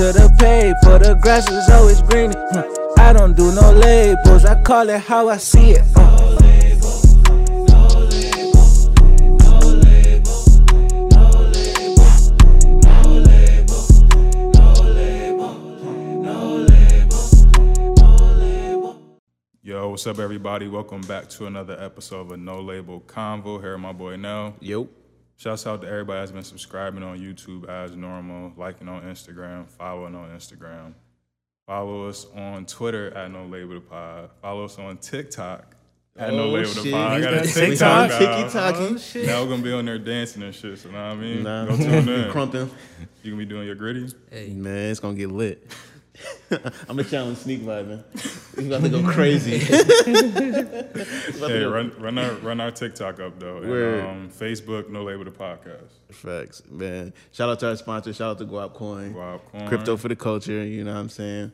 to the paper, the grass is always greener. I don't do no labels, I call it how I see it. Uh. Yo, what's up, everybody? Welcome back to another episode of a No Label Convo. Here, my boy Nell. Yep. Shouts out to everybody that's been subscribing on YouTube as normal, liking on Instagram, following on Instagram. Follow us on Twitter at No Label the Pod. Follow us on TikTok at No Oh, Label the shit. Pod. I got a TikTok. TikTok. now. Oh, Tiki-taki. Now we're gonna be on there dancing and shit. So know what I mean? Nah, Go tune in. crumping. You gonna be doing your gritty? Hey. Man, it's gonna get lit. I'm gonna challenge Sneak Vibe, man. He's about to go crazy. He's Hey, run run our run our TikTok up though. Word. And, um, Facebook, No Label the Podcast. Facts, man. Shout out to our sponsor. Shout out to Guap Coin. Guap Coin. Crypto for the culture. You know what I'm saying?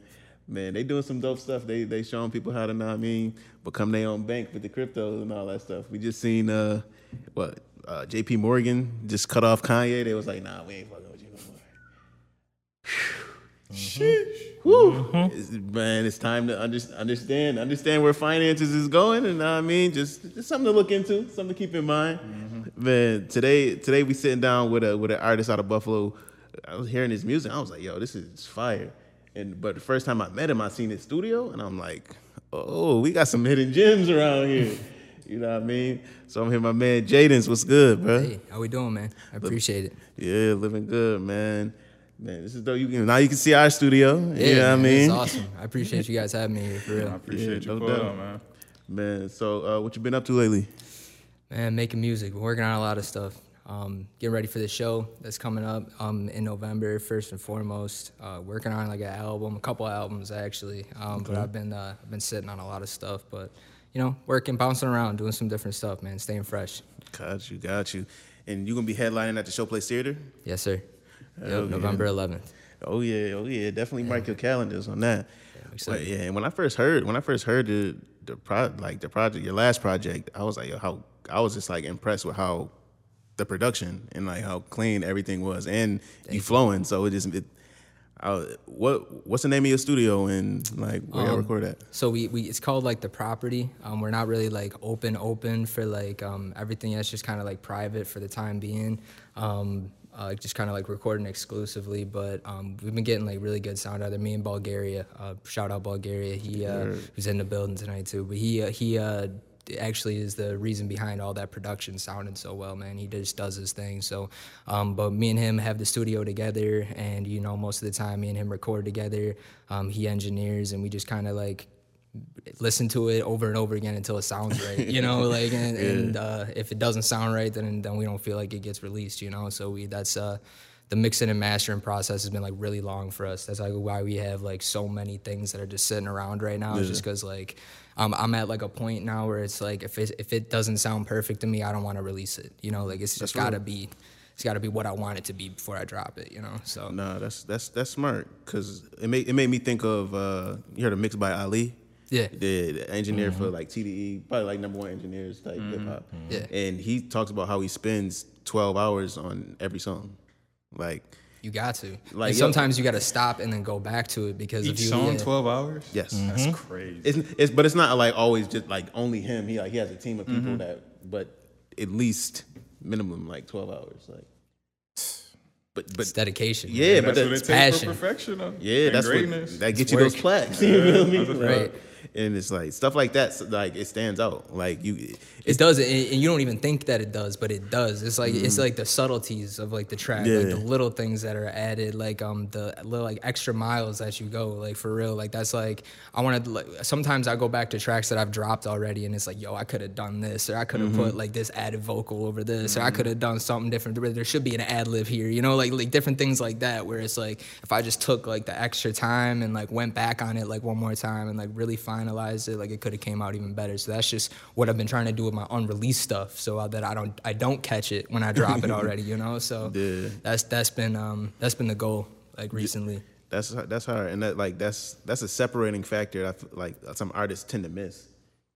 Man, they doing some dope stuff. They they showing people how to know what I mean become their own bank with the crypto and all that stuff. We just seen uh what uh, J.P. Morgan just cut off Kanye. They was like, nah, we ain't fucking with you no more. Mm-hmm. Sheesh. Mm-hmm. Woo. It's- Man, it's time to under, understand understand where finances is going, and I mean, just, just something to look into, something to keep in mind. Mm-hmm. Man, today today we sitting down with a with an artist out of Buffalo. I was hearing his music. I was like, yo, this is fire. And but the first time I met him, I seen his studio, and I'm like, oh, we got some hidden gems around here. You know what I mean? So I'm here, my man Jaden's. What's good, bro? Hey, how we doing, man? I appreciate it. Yeah, living good, man. Man, this is dope. You can now you can see our studio. Yeah, you know what I mean? it's awesome. I appreciate you guys having me here for real. I appreciate Yeah, you no for doubt. man. Man, so uh, what you been up to lately? Man, making music, We're working on a lot of stuff. Um, getting ready for the show that's coming up um, in November. First and foremost, uh, working on like an album, a couple albums actually. Um, But I've been uh, I've been sitting on a lot of stuff, but you know, working, bouncing around, doing some different stuff, man. Staying fresh. Got you, got you. And you gonna be headlining at the Showplace Theater? Yes, sir. Yep, yeah. November 11th. Oh yeah, oh yeah. Definitely mark your calendars on that. I'm But yeah, and when I first heard when I first heard the the pro like the project, your last project, I was like, yo, how I was just like impressed with how the production and like how clean everything was, and you flowing. So it just it. I, what what's the name of your studio and like where y'all record at? So we, we it's called like the property. Um, we're not really like open open for like um, everything. That's just kind of like private for the time being. Um, uh, just kind of like recording exclusively, but um, we've been getting like really good sound out of. Me and Bulgaria, uh, shout out Bulgaria. He uh, who's in the building tonight too. But he uh, he uh, actually is the reason behind all that production sounding so well, man. He just does his thing. So, um, but me and him have the studio together, and you know, most of the time, me and him record together. Um, he engineers, and we just kind of like listen to it over and over again until it sounds right. You know, like and, and uh, if it doesn't sound right, then then we don't feel like it gets released. You know, so we that's uh, the mixing and mastering process has been like really long for us. That's like why we have like so many things that are just sitting around right now. It's just because like um, I'm at like a point now where it's like if it if it doesn't sound perfect to me, I don't want to release it. You know, like it's just gotta be. It's got to be what I want it to be before I drop it, you know. So No, that's that's that's smart because it made it made me think of uh, you heard a mix by Ali. Yeah. the, the engineer for mm-hmm. like TDE, probably like number one engineers type mm-hmm. hip hop. Yeah. and he talks about how he spends twelve hours on every song, like you got to. Like, Like yo- sometimes you got to stop and then go back to it because Each if you song, yeah. 12 hours? yes. That's mm-hmm. crazy. It's, it's but it's not like always just like only him. He like he has a team of people that, but at least minimum like twelve hours, like. But but It's dedication. yeah, but that's what it that's takes passion. for perfection. Though. Yeah, and that's greatness. what that gets It's you those work. plaques. You feel me? that's a Like, fact. And it's like stuff like that. so, Like it stands out. Like you, It does, and you don't even think that it does, but it does. It's like it's mm-hmm. like the subtleties of like the track, like the little things that are added, like um the little like extra miles that you go, like for real. Like that's like I want to. Like, sometimes I go back to tracks that I've dropped already, and it's like, yo, I could have done this, or I could have put mm-hmm. like this added vocal over this, or I mm-hmm. could have done something different. There- There should be an ad lib here, you know, like like different things like that. Where it's like if I just took like the extra time and like went back on it like one more time and like really finalized it, like it could have came out even better. So that's just what I've been trying to do with my unreleased stuff, so that I don't I don't catch it when I drop it already, you know. So Yeah. that's that's been um that's been the goal like recently. That's that's hard, and that like that's that's a separating factor. I feel like some artists tend to miss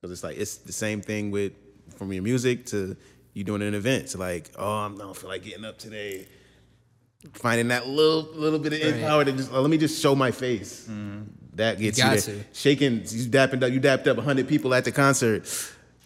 because it's like it's the same thing with from your music to you doing an event. It's like, oh, I'm, I don't feel like getting up today. finding that little little bit of Right. power to just oh, let me just show my face. That gets you, got there. Shaking, you dapping up, you dapped up hundred people at the concert.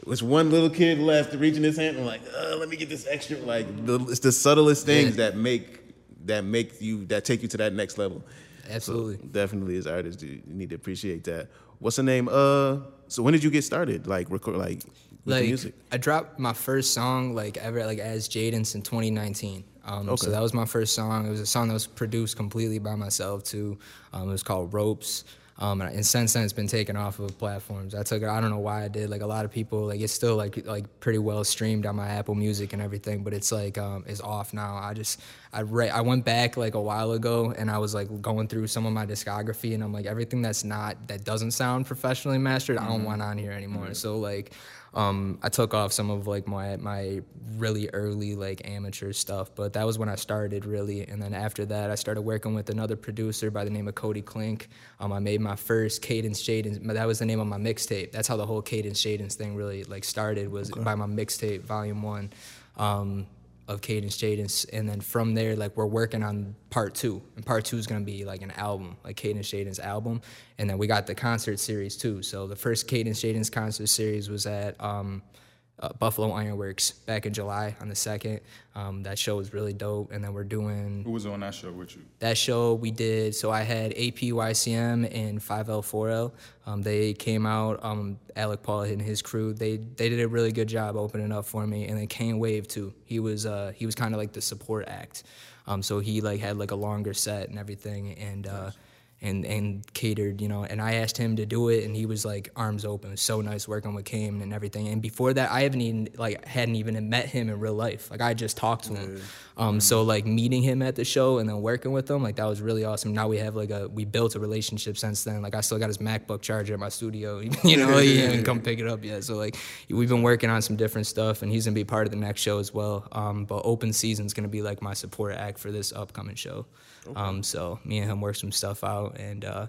Was one little kid left reaching his hand? I'm like, uh, let me get this extra. Like the, it's the subtlest things Yeah. that make that make you that take you to that next level. Absolutely. So definitely, as artists, you need to appreciate that. What's the name? Uh, so when did you get started? Like record, like with the like music. I dropped my first song like ever like as Jadens in 2019. Um, Okay. So that was my first song. It was a song that was produced completely by myself too. Um, it was called Ropes. Um, and, and since then it's been taken off of platforms. I took it. I don't know why I did. Like a lot of people, like it's still like like pretty well streamed on my Apple Music and everything, but it's like um, it's off now. I just I re- I went back like a while ago and I was like going through some of my discography and I'm like everything that's not that doesn't sound professionally mastered, I don't want on here anymore. So like um, I took off some of like my my really early like amateur stuff, but that was when I started really. And then after that, I started working with another producer by the name of Cody Klink. Um, I made my first Cadence Jadens. That was the name of my mixtape. That's how the whole Cadence Jadens thing really like started was by my mixtape, Volume One. Um, of Cadence Jadens, and then from there, like we're working on part two, and part two is gonna be like an album, like Cadence Jadens album, and then we got the concert series too. So the first Cadence Jadens concert series was at um, uh, Buffalo Ironworks back in July on the second. Um, that show was really dope, and then we're doing Who was on that show with you? that show we did so i had apycm and 5l4l um, they came out um, alec paul and his crew they they did a really good job opening up for me and then kane wave too he was uh, he was kind of like the support act um, so he like had like a longer set and everything and uh, and and catered, you know. And I asked him to do it, and he was like arms open. It was so nice working with Kane and everything. And before that, I haven't even like hadn't even met him in real life. Like I just talked to him. Um, so like meeting him at the show and then working with him, like that was really awesome. Now we have like a we built a relationship since then. Like I still got his MacBook charger at my studio. You know, he didn't come pick it up yet. So like we've been working on some different stuff, and he's gonna be part of the next show as well. Um, but open season's gonna be like my support act for this upcoming show. Um, so me and him work some stuff out, and uh,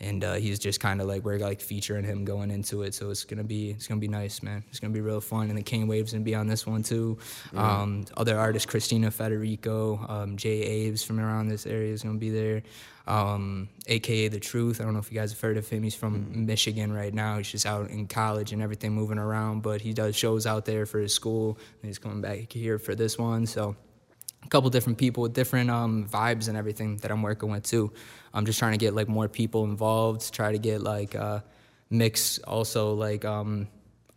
and uh, he's just kind of like we're like featuring him going into it. So it's gonna be it's gonna be nice, man. It's gonna be real fun. And the Kane Waves gonna be on this one too. Um, other artists, Christina Federico, um, Jay Aves from around this area is gonna be there. Um, AKA The Truth. I don't know if you guys have heard of him. He's from Michigan right now. He's just out in college and everything, moving around. But he does shows out there for his school. And he's coming back here for this one. So a couple different people with different um, vibes and everything that I'm working with too. I'm just trying to get like more people involved. Try to get like uh, mix also like um,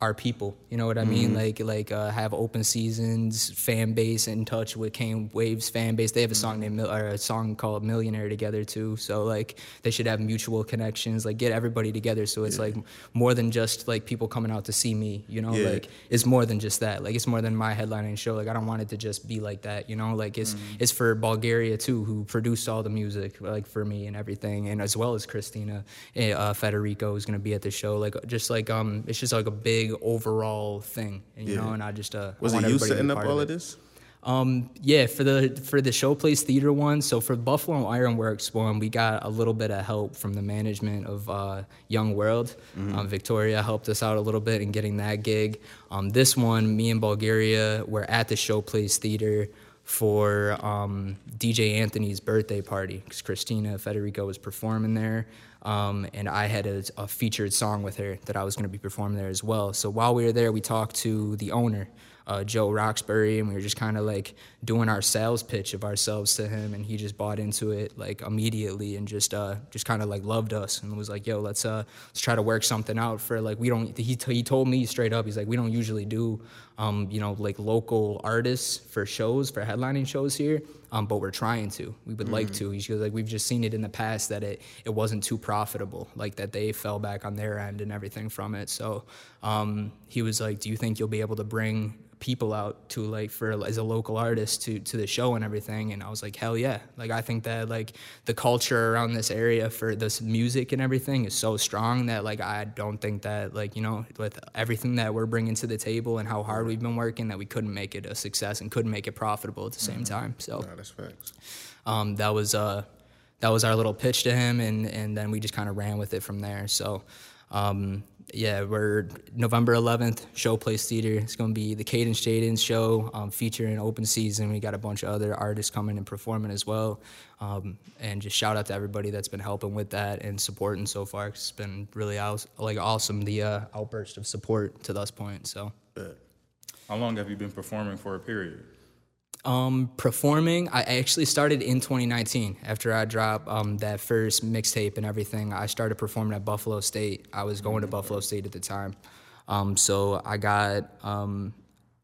our people. You know what I mean? Like like uh, have open seasons, fan base in touch with Kane Waves fan base. They have a song named or a song called Millionaire together too. So like they should have mutual connections. Like get everybody together. So it's like more than just like people coming out to see me. You know, Yeah. like it's more than just that. Like it's more than my headlining show. Like I don't want it to just be like that. You know, like it's it's for Bulgaria too, who produced all the music like for me and everything, and as well as Christina eh, uh, Federico is gonna be at the show. Like just like um, it's just like a big overall thing, and, you Yeah. know. And I just uh, I Was it you setting up all it. of this? Um, yeah, for the for the Showplace Theater one. So for Buffalo Ironworks one, we got a little bit of help from the management of uh, Young World. Um, Victoria helped us out a little bit in getting that gig. Um, this one, me and Bulgaria were at the Showplace Theater for um, DJ Anthony's birthday party because Christina Federico was performing there. Um, and I had a, a featured song with her that I was going to be performing there as well. So while we were there, we talked to the owner, uh, Joe Roxbury, and we were just kind of like doing our sales pitch of ourselves to him, and he just bought into it like immediately and just uh, just kind of like loved us and was like, "Yo, let's uh, let's try to work something out for like we don't." He t- he told me straight up, he's like, "We don't usually do, um, you know, like local artists for shows for headlining shows here." Um, but we're trying to. We would like to. He goes like we've just seen it in the past that it it wasn't too profitable, like that they fell back on their end and everything from it. So um, he was like, "Do you think you'll be able to bring people out to like for as a local artist to to the show and everything?" And I was like, "Hell yeah!" Like I think that like the culture around this area for this music and everything is so strong that like I don't think that like you know with everything that we're bringing to the table and how hard we've been working that we couldn't make it a success and couldn't make it profitable at the same time. So that's facts. um, that was uh, that was our little pitch to him, and and then we just kind of ran with it from there. So um, yeah, we're November 11th, Showplace Theater. It's going to be the Cadence Jadens show um, featuring open season. We got a bunch of other artists coming and performing as well. Um, and just shout out to everybody that's been helping with that and supporting so far. It's been really aus- like awesome the uh, outburst of support to this point. So. How long have you been performing for a period? Um, performing, I actually started in 2019 after I dropped um, that first mixtape and everything. I started performing at Buffalo State. I was going to Buffalo State at the time. Um, so I got um,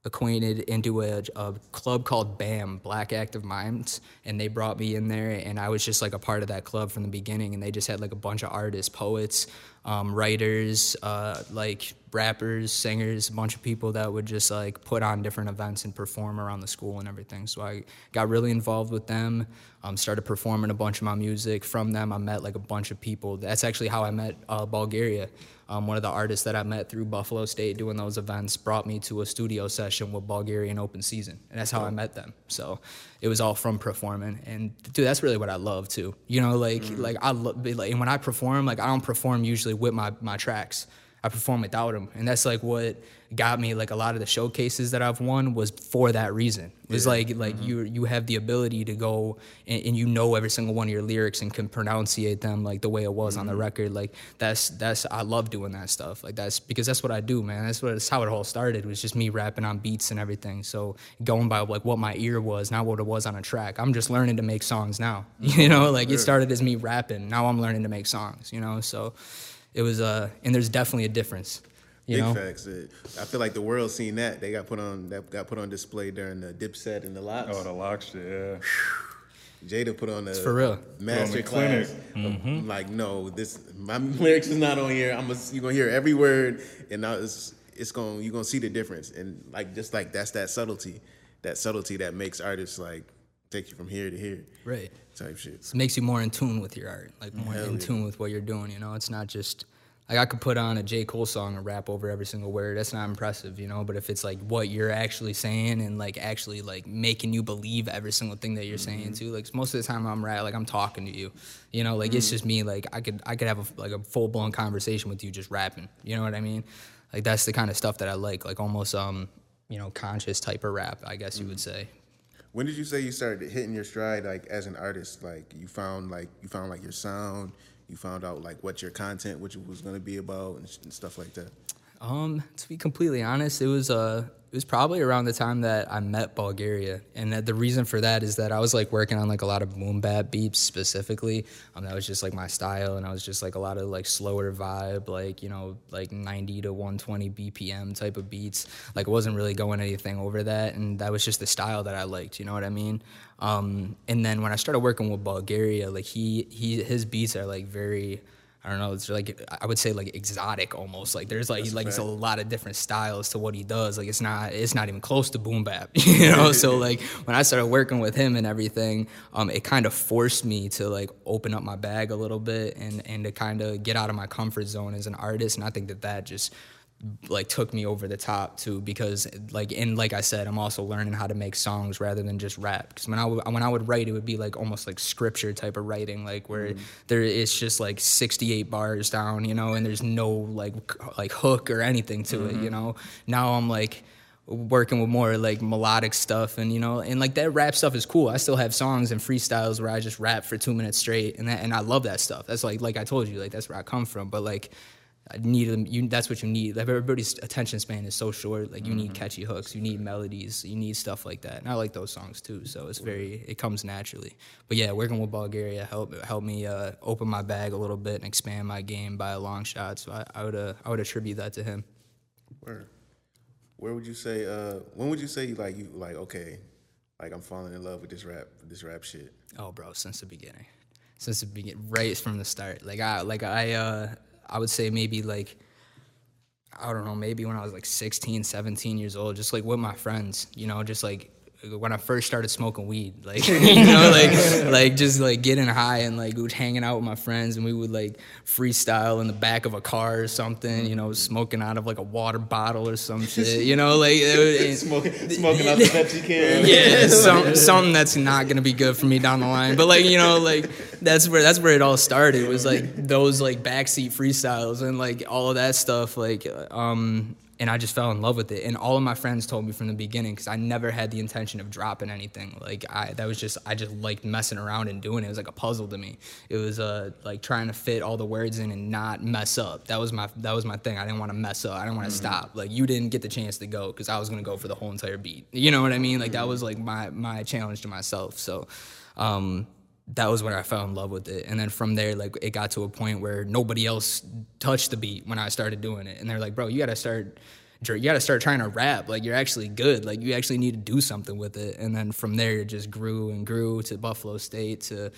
acquainted into a, a club called BAM, Black Active Minds, and they brought me in there, and I was just like a part of that club from the beginning. And they just had like a bunch of artists, poets, um, writers, uh, like rappers, singers, a bunch of people that would just like put on different events and perform around the school and everything. So I got really involved with them. Um, started performing a bunch of my music. From them, I met like a bunch of people. That's actually how I met uh, Bulgaria. Um, one of the artists that I met through Buffalo State doing those events brought me to a studio session with Bulgarian Open Season, and that's how I met them. So it was all from performing, and dude, that's really what I love too. You know, like like I love like, and when I perform, like I don't perform usually with my my tracks. I perform without them, and that's like what got me. Like a lot of the showcases that I've won was for that reason. It's like like mm-hmm. you you have the ability to go and, and you know every single one of your lyrics and can pronunciate them like the way it was on the mm-hmm. record. Like that's that's I love doing that stuff. Like that's because that's what I do, man. That's what that's how it all started. Was just me rapping on beats and everything. So going by like what my ear was, not what it was on a track. I'm just learning to make songs now. You mm-hmm. know, like it started as me rapping. Now I'm learning to make songs. You know, so it was uh and there's definitely a difference. You Big know, facts. Uh, I feel like the world seen that. They got put on that got put on display during the Dipset and the LOX. Oh, the lock shit, yeah. Jada put on a for real. master the clinic. class. I'm like, no, this my lyrics is not on here. I'm gonna you gonna hear every word, and now it's it's gonna you're gonna see the difference. And like just like that's that subtlety, that subtlety that makes artists like take you from here to here, right. Type shit. It makes you more in tune with your art, like more in tune with what you're doing. You know, it's not just like I could put on a J Cole song and rap over every single word. That's not impressive, you know. But if it's like what you're actually saying and like actually like making you believe every single thing that you're saying mm-hmm. too, like most of the time I'm rap, like I'm talking to you, you know. Like it's mm. just me. Like I could I could have a, like a full blown conversation with you just rapping. You know what I mean? Like that's the kind of stuff that I like. Like almost um you know conscious type of rap, I guess you would mm-hmm. say. When did you say you started hitting your stride like as an artist? Like you found like you found like your sound, you found out like what your content, which was gonna be about, and, and stuff like that. Um, to be completely honest, it was uh it was probably around the time that I met Bulgaria, and the reason for that is that I was like working on like a lot of boom bap beats specifically. Um, that was just like my style, and I was just like a lot of like slower vibe, like you know like 90 to 120 BPM type of beats. Like it wasn't really going anything over that, and that was just the style that I liked. You know what I mean? Um, and then when I started working with Bulgaria, like he he his beats are like very I don't know. It's like I would say like exotic almost. Like there's like like it's a lot of different styles to what he does. Like it's not it's not even close to boom bap, you know. so like when I started working with him and everything, um, it kind of forced me to like open up my bag a little bit and and to kind of get out of my comfort zone as an artist. And I think that that just like took me over the top too because like and like I said I'm also learning how to make songs rather than just rap. Because when I would when I would write it would be like almost like scripture type of writing like where mm-hmm. there it's just like 68 bars down you know and there's no like like hook or anything to it you mm-hmm. know? Now I'm like working with more like melodic stuff and you know and like that rap stuff is cool. I still have songs and freestyles where i just rap for two minutes straight and that, and i love that stuff. That's like like i told you like that's where i come from. But like I need them. You, that's what you need. Like everybody's attention span is so short. Like you need catchy hooks, you need melodies, you need stuff like that. And I like those songs too. So it's very, it comes naturally. But yeah, working with Bulgaria helped help me uh, open my bag a little bit and expand my game by a long shot. So I, I would uh, I would attribute that to him. Where, where would you say? Uh, when would you say like you like okay, like I'm falling in love with this rap, this rap shit? Oh, bro, since the beginning, since the beginning, right from the start. Like I, like I, uh, I would say maybe like, I don't know, maybe when I was like 16, 17 years old, just like with my friends, you know, just like when I first started smoking weed, like you know, like like just like getting high and like hanging out with my friends, and we would like freestyle in the back of a car or something, you know, smoking out of like a water bottle or some shit, you know, like it, smoking, smoking out the Pepsi can. yeah, some, something that's not gonna be good for me down the line. But like you know, like that's where that's where it all started. Was like those like backseat freestyles and like all of that stuff. Like, um, and I just fell in love with it. And all of my friends told me from the beginning because I never had the intention of dropping anything. Like I, that was just I just liked messing around and doing it. It was like a puzzle to me. It was uh like trying to fit all the words in and not mess up. That was my that was my thing. I didn't want to mess up. I didn't want to stop. Like you didn't get the chance to go because I was gonna go for the whole entire beat. You know what I mean? Like that was like my my challenge to myself. So. Um, that was when I fell in love with it. And then from there, like it got to a point where nobody else touched the beat when I started doing it. And they're like, bro, you gotta start you gotta start trying to rap. Like you're actually good. Like you actually need to do something with it. And then from there it just grew and grew to Buffalo State to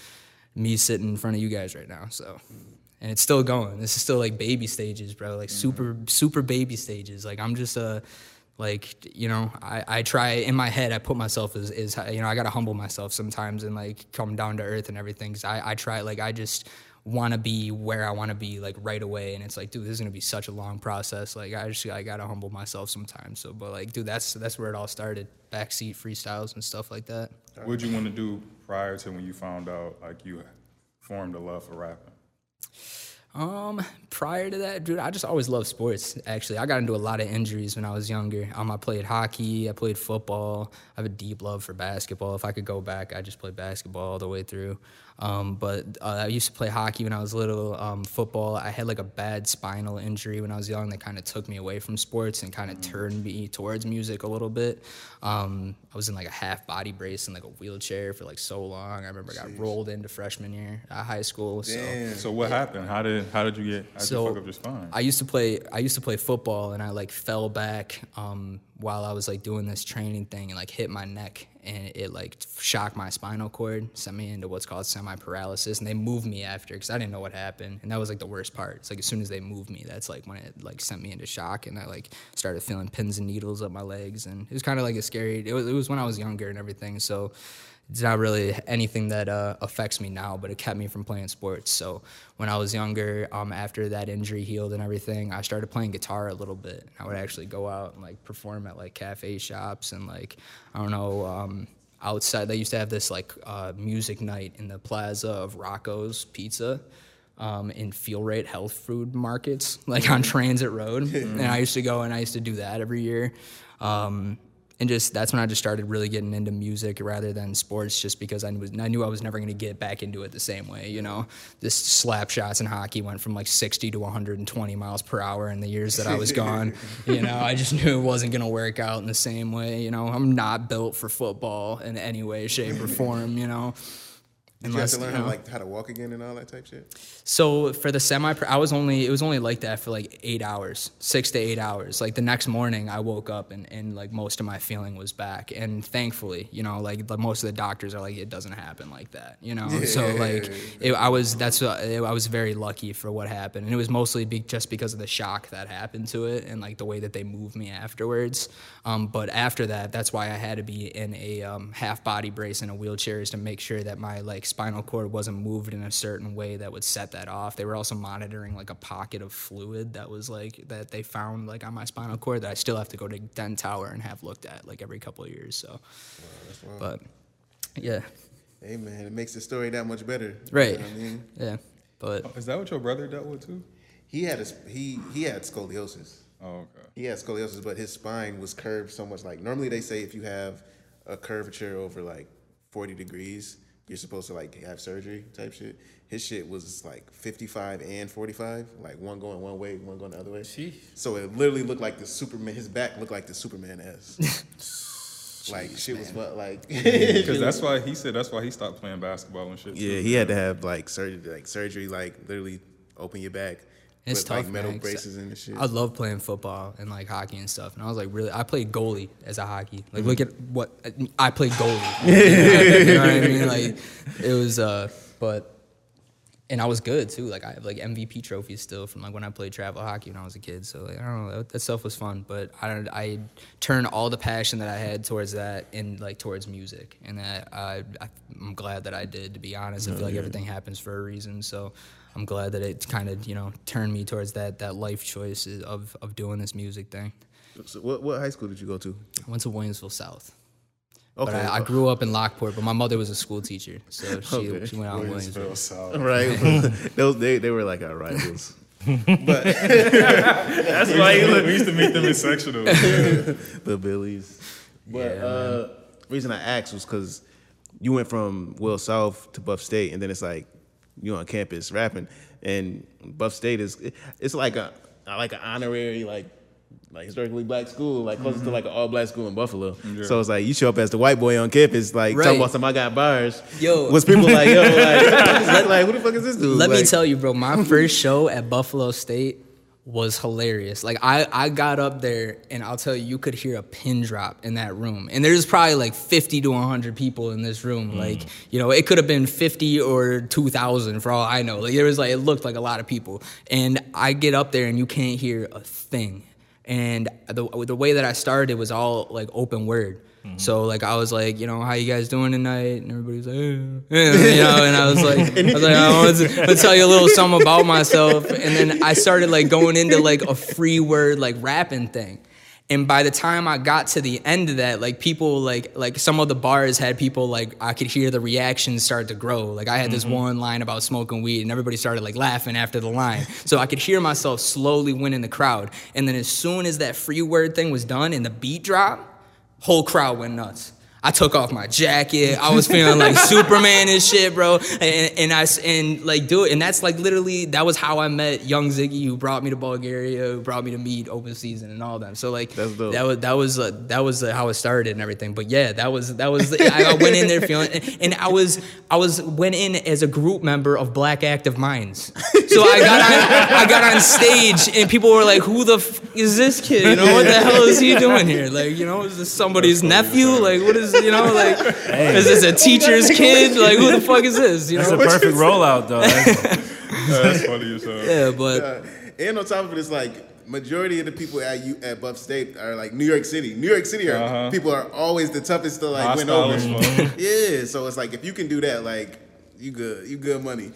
me sitting in front of you guys right now. So and it's still going. This is still like baby stages, bro. Like super, super baby stages. Like I'm just uh like you know I, I try in my head i put myself as, is you know i gotta humble myself sometimes and like come down to earth and everything because I, I try like i just want to be where i want to be like right away and it's like dude this is gonna be such a long process like i just i gotta humble myself sometimes so but like dude that's that's where it all started backseat freestyles and stuff like that What did you want to do prior to when you found out like you formed a love for rapping? Um, prior to that, dude, I just always loved sports. Actually, I got into a lot of injuries when I was younger. Um, I played hockey, I played football. I have a deep love for basketball. If I could go back, I just played basketball all the way through. Um, but uh, I used to play hockey when I was little. Um, football, I had like a bad spinal injury when I was young that kind of took me away from sports and kind of turned me towards music a little bit. Um, I was in like a half body brace and like a wheelchair for like so long. I remember I got rolled into freshman year at high school. So. So what happened? How did how did you get how did So you fuck up your spine? I used to play. I used to play football, and I like fell back um, while I was like doing this training thing, and like hit my neck, and it like shocked my spinal cord, sent me into what's called semi paralysis, and they moved me after because I didn't know what happened, and that was like the worst part. It's like as soon as they moved me, that's like when it like sent me into shock, and I like started feeling pins and needles up my legs, and it was kind of like a scary. It was it was when I was younger and everything, so it's not really anything that uh, affects me now, but it kept me from playing sports. So when I was younger, um, after that injury healed and everything, I started playing guitar a little bit. I would actually go out and like perform at like cafe shops and like I don't know um, outside. They used to have this like uh, music night in the plaza of Rocco's Pizza. Um, in Feel-Rite health food markets, like on Transit Road, and I used to go and I used to do that every year. Um, and just that's when I just started really getting into music rather than sports, just because I was I knew I was never going to get back into it the same way. You know, this slap shots in hockey went from like 60 to 120 miles per hour in the years that I was gone. you know, I just knew it wasn't going to work out in the same way. You know, I'm not built for football in any way, shape, or form. You know. Did you have to learn you how like how to walk again and all that type shit? so for the semi, I was only it was only like that for like eight hours, six to eight hours. Like the next morning, I woke up and, and like most of my feeling was back. And thankfully, you know, like the, most of the doctors are like, it doesn't happen like that, you know. So like, it, I was that's what, it, I was very lucky for what happened, and it was mostly be, just because of the shock that happened to it and like the way that they moved me afterwards. Um, but after that, that's why I had to be in a um, half body brace in a wheelchair is to make sure that my like spinal cord wasn't moved in a certain way that would set that off. They were also monitoring like a pocket of fluid that was like that they found like on my spinal cord that I still have to go to Dent Tower and have looked at like every couple of years. So, but yeah, Hey man, it makes the story that much better. You right, know what I mean? yeah, but Is that what your brother dealt with too? He had a, he he had scoliosis. Oh, okay. He had scoliosis, but his spine was curved so much. Like normally they say if you have a curvature over like forty degrees, you're supposed to like have surgery type shit. His shit was like fifty five and forty five, like one going one way, one going the other way. So it literally looked like the Superman. His back looked like the Superman S. like shit was what like. Because that's why he said that's why he stopped playing basketball and shit. too. Yeah, he had to have like surgery, like surgery, like literally open your back It's tough, like metal man, braces and shit. I love playing football and like hockey and stuff. And I was like, really, I played goalie as a hockey. Like, look at what I played goalie. you know what I mean? Like, it was, uh, but and I was good too. Like I have like MVP trophies still from like when I played travel hockey when I was a kid. So like I don't know, that, stuff was fun. But I I turned all the passion that I had towards that and like towards music, and that I, I I'm glad that I did. To be honest, I feel like everything happens for a reason. So I'm glad that it kind of you know turned me towards that that life choice of of doing this music thing. So what what high school did you go to? I went to Williamsville South. Okay, But I, I grew up in Lockport, but my mother was a school teacher, so she, Okay. she went out in Williamsville. Williamsville South. right. Those they they were like our rivals. But that's why we used to meet them in sectional. the Billies. But Yeah, uh, reason I asked was because you went from Will South to Buff State, and then it's like you on campus rapping, and Buff State is it's like a like an honorary like like historically black school, like closest to mm-hmm. like an all black school in Buffalo. So it's like you show up as the white boy on campus, like Right. talking about some I got bars. Yo. was people like yo like, like who the fuck is this dude? Let me tell you, bro, my first show at Buffalo State was hilarious. Like I, I got up there and I'll tell you, you could hear a pin drop in that room. And there's probably like 50 to 100 people in this room. Mm. Like, you know, it could have been 50 or 2,000 for all I know. Like there was like, it looked like a lot of people. And I get up there and you can't hear a thing. And the, the way that I started was all like open word. Mm-hmm. So like I was like, you know, how you guys doing tonight? And everybody's like, eh, eh. you know, and I was like, I was like, I want to, tell you a little something about myself. And then I started like going into like a free word like rapping thing. And by the time I got to the end of that, like people like like some of the bars had people like I could hear the reactions start to grow. Like I had this mm-hmm. one line about smoking weed and everybody started like laughing after the line. So I could hear myself slowly winning the crowd. And then as soon as that free word thing was done and the beat dropped, whole crowd went nuts. I took off my jacket. I was feeling like Superman and shit, bro. And, and I and like do it. And that's like literally that was how I met Young Ziggy, who brought me to Bulgaria, who brought me to meet Open Season and all them. So like that was that was uh, that was uh, how it started and everything. But yeah, that was that was I went in there feeling and, and I was I was went in as a group member of Black Active Minds. So I got on I got on stage and people were like, "Who the f- is this kid? You know what the hell is he doing here? Like, you know, is this somebody's nephew? Like, what is you know like is this a teacher's kid? Like, who the fuck is this? You That's know? a perfect rollout, though. That's- That's funny as hell. Yeah, but Uh, and on top of it, it's like majority of the people at you at Buff State are like New York City. New York City are Uh-huh. people are always the toughest to like win over. yeah, so it's like if you can do that, like you good, you good money.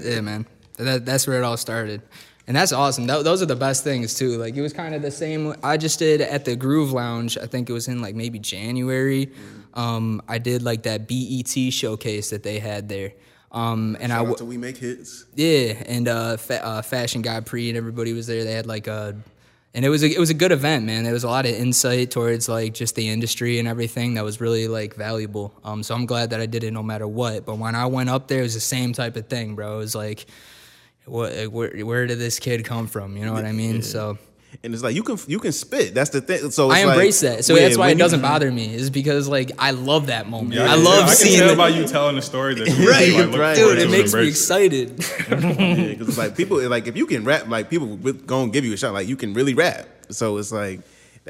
yeah, man. That, that's where it all started. And that's awesome. Tho- those are the best things too. Like it was kind of the same. I just did at the Groove Lounge. I think it was in like maybe January. Um, I did like that BET showcase that they had there. Um, and I Shout w- out to we make hits. yeah, and uh, fa- uh, Fashion Guy Pre and everybody was there. They had like a, and it was a, it was a good event, man. There was a lot of insight towards like just the industry and everything that was really like valuable. Um, so I'm glad that I did it no matter what. But when I went up there, it was the same type of thing, bro. It was like, what, where, where did this kid come from? You know what I mean? So And it's like you can you can spit. That's the thing. So I it's like, embrace that. So yeah, that's why it you- doesn't bother me. Is because like I love that moment. Yeah, I can love tell, I seeing can tell the- by you telling the story that you Right, like, right. Dude, it makes me embrace it. excited. Yeah, because it's like people like if you can rap, like people will gonna give you a shot. Like you can really rap. So it's like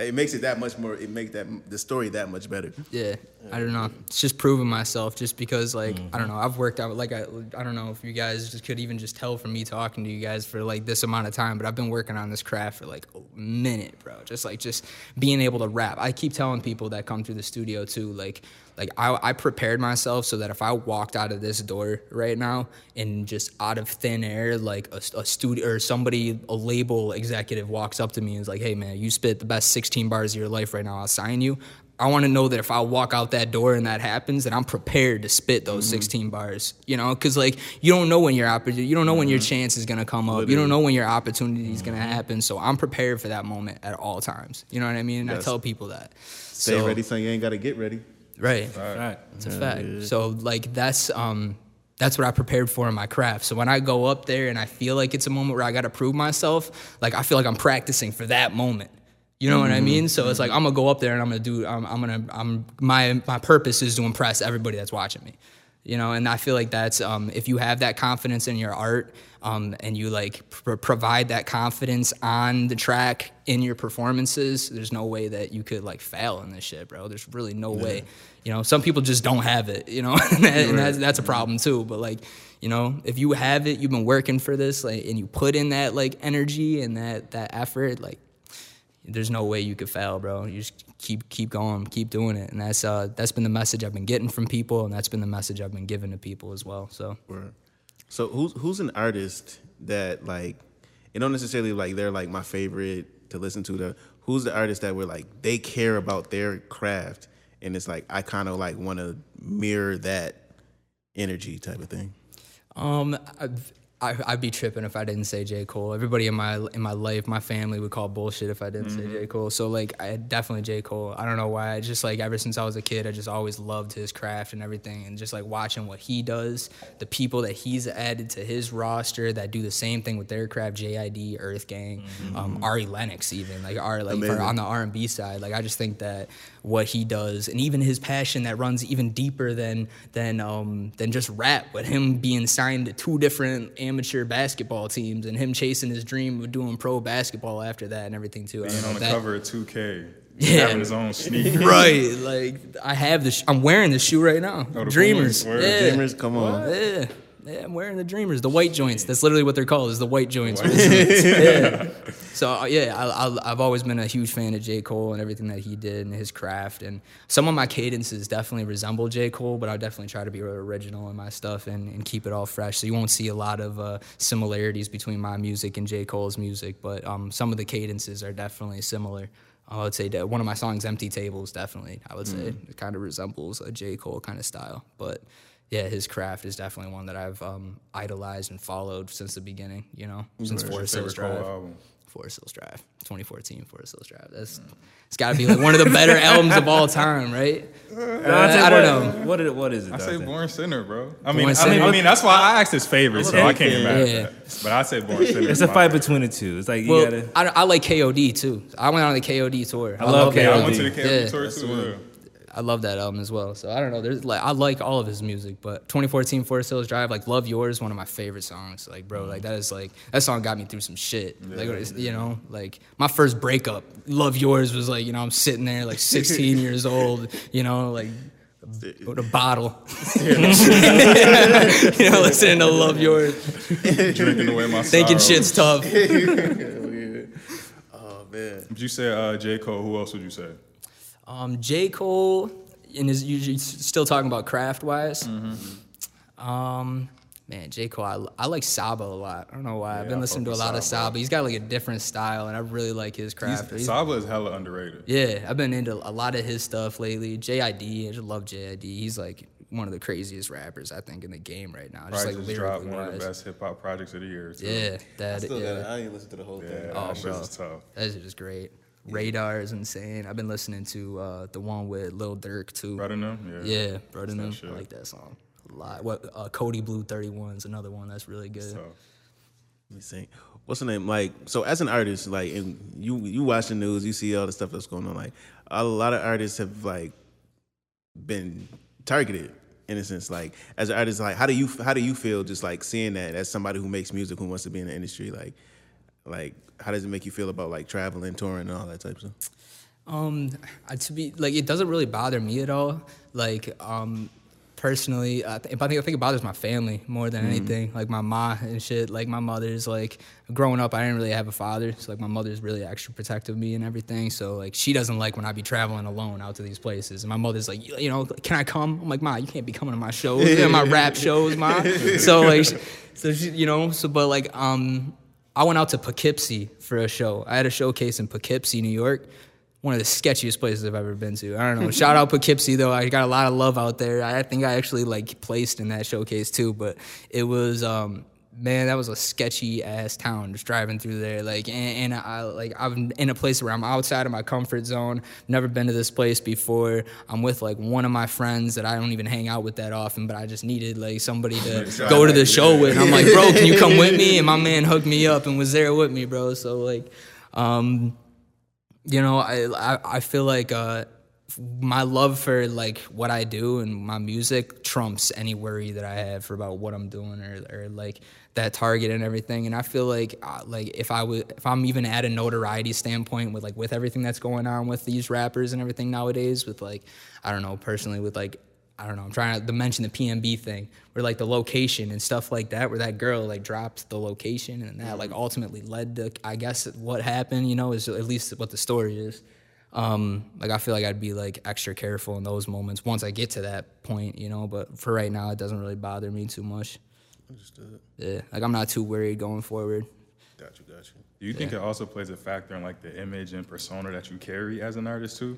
it makes it that much more. It makes that the story that much better. Yeah, I don't know. It's just proving myself, just because like mm. I don't know. I've worked out like I I don't know if you guys just could even just tell from me talking to you guys for like this amount of time, but I've been working on this craft for like a minute, bro. Just like just being able to rap. I keep telling people that come through the studio too, like like I, I prepared myself so that if I walked out of this door right now and just out of thin air, like a, a studio or somebody, a label executive walks up to me and is like, "Hey man, you spit the best 16 bars of your life right now. I'll sign you." I want to know that if I walk out that door and that happens, that I'm prepared to spit those mm-hmm. 16 bars. You know, because like you don't know when your opportunity, you don't know when your mm-hmm. chance is gonna come up. You don't know when your opportunity is gonna mm-hmm. happen. So I'm prepared for that moment at all times. You know what I mean? And I tell people that. Stay So- ready, son. You ain't got to get ready. Right. right. It's a fact. So like that's um that's what I prepared for in my craft. So when I go up there and I feel like it's a moment where I got to prove myself, like I feel like I'm practicing for that moment. You know what I mean? So it's like I'm gonna go up there and I'm gonna do. I'm, I'm gonna. I'm my my purpose is to impress everybody that's watching me. You know, and I feel like that's um, if you have that confidence in your art um, and you like pr- provide that confidence on the track in your performances, there's no way that you could like fail in this shit, bro. There's really no way. You know, some people just don't have it. You know, and, that- and that's that's a problem too. But like, you know, if you have it, you've been working for this, like, and you put in that like energy and that that effort, like, there's no way you could fail, bro. You just keep keep going, keep doing it, and that's uh that's been the message I've been getting from people, and that's been the message I've been giving to people as well. So Word. So who's who's an artist that like it don't necessarily like they're like my favorite to listen to the who's the artist that were like they care about their craft and it's like I kind of like want to mirror that energy type of thing. Um, I, I'd be tripping if I didn't say J Cole. Everybody in my in my life, my family would call bullshit if I didn't say J Cole. So like, I definitely J Cole. I don't know why. I just like ever since I was a kid, I just always loved his craft and everything, and just like watching what he does, the people that he's added to his roster that do the same thing with their craft, JID, Earth Gang, um, Ari Lennox, even like Ari like for, on the R and B side. Like I just think that what he does, and even his passion that runs even deeper than than um than just rap, with him being signed to two different amateur basketball teams and him chasing his dream of doing pro basketball after that and everything too. I Being on the that- cover of 2K, Yeah. having his own sneakers. right? Like I have the, sh- I'm wearing the shoe right now. Oh, Dreamers, Pumas, yeah. Dreamers, come on. Yeah. Yeah, I'm wearing the Dreamers, the white joints. That's literally what they're called, is the white joints. yeah. So uh, yeah, I, I, I've always been a huge fan of J. Cole and everything that he did and his craft. And some of my cadences definitely resemble J. Cole, but I definitely try to be original in my stuff and, and keep it all fresh. So you won't see a lot of uh, similarities between my music and J. Cole's music, but um, some of the cadences are definitely similar. I would say that one of my songs, "Empty Tables," definitely. I would say it kind of resembles a J. Cole kind of style, but yeah, his craft is definitely one that I've um, idolized and followed since the beginning. You know, since Forest Hills Favorite Cole Drive. album. Forest Hills Drive, 2014 Forest Hills Drive. That's it's got to be like one of the better albums of all time, right? No, I uh, I don't what, know. What is, what is it? I say think? Born Sinner, bro. I mean, I, Sinner. mean, I mean, that's why I asked his favorite, so I can't get mad Yeah. that. But I say Born Sinner. It's a fight favorite. between the two. It's like you Well, gotta. I, I like KOD too. I went on the KOD tour. I, love Yeah, I KOD. went to the KOD Yeah. tour too. Yeah. I love that album as well. So I don't know. There's like I like all of his music, but 2014 Forest Hills Drive, like Love Yours, one of my favorite songs. Like bro, like that is like that song got me through some shit. Like you know, like my first breakup, Love Yours was like you know I'm sitting there like 16 years old, you know like. With a bottle, you know, listening to "Love Yours," Drinking away my thinking sorrow. shit's tough. Oh man. If you say uh, J. Cole, who else would you say? Um, J. Cole, and is usually still talking about craft wise. Um, man, J. Cole, I, I like Saba a lot. I don't know why. I've been I listening to a with lot of Saba. Saba. He's got like a different style, and I really like his craft. He's- Saba is hella underrated. yeah, I've been into a lot of his stuff lately. JID, I just love JID. He's like one of the craziest rappers I think in the game right now. Just Probably like just dropped lyrically one of the best hip hop projects of the year. Too. Yeah, I still yeah. got I didn't listen to the whole thing. Yeah, Oh, that shit bro. is tough. That is just great. Raydar is insane. I've been listening to uh, the one with Lil Durk too. Right in them? Yeah. Yeah, Bruddanem. I like that song a lot. What uh, Kody Blu 31 is another one that's really good. So, Let me see. What's the name? Like, so as an artist, like, and you you watch the news, you see all the stuff that's going on. Like, a lot of artists have like been targeted in a sense. Like, as an artist, like, how do you how do you feel just like seeing that as somebody who makes music who wants to be in the industry? Like, like, how does it make you feel about like traveling, touring, and all that type of stuff? Um, to be like, it doesn't really bother me at all. Like, um, personally, I, th- I think I think it bothers my family more than anything. Like my ma and shit. Like my mother's like, growing up, I didn't really have a father, so like my mother's really extra protective of me and everything. So like, she doesn't like when I be traveling alone out to these places. And my mother's like, you, you know, can I come? I'm like, ma, you can't be coming to my shows, and my rap shows, ma. So like, so she, you know, so but like, um. I went out to Poughkeepsie for a show. I had a showcase in Poughkeepsie, New York. One of the sketchiest places I've ever been to. I don't know. Shout out Poughkeepsie though. I got a lot of love out there. I think I actually like placed in that showcase too. But it was um man, that was a sketchy ass town just driving through there. Like and, and I like I'm in a place where I'm outside of my comfort zone. Never been to this place before. I'm with like one of my friends that I don't even hang out with that often, but I just needed like somebody to go to the show with. And I'm like, bro, can you come with me? And my man hooked me up and was there with me, bro. So like, um, you know, I I, I feel like uh, my love for like what I do and my music trumps any worry that I have for about what I'm doing or, or like that target and everything. And I feel like uh, like if I would if I'm even at a notoriety standpoint with like with everything that's going on with these rappers and everything nowadays with like I don't know personally with like I don't know. I'm trying to mention the PnB thing, where like the location and stuff like that, where that girl like dropped the location, and that like ultimately led to, I guess, what happened. You know, is at least what the story is. Um, like I feel like I'd be like extra careful in those moments once I get to that point. You know, but for right now, it doesn't really bother me too much. Understood. Yeah, like I'm not too worried going forward. Got you. Got you. Do you think it also plays a factor in like the image and persona that you carry as an artist too?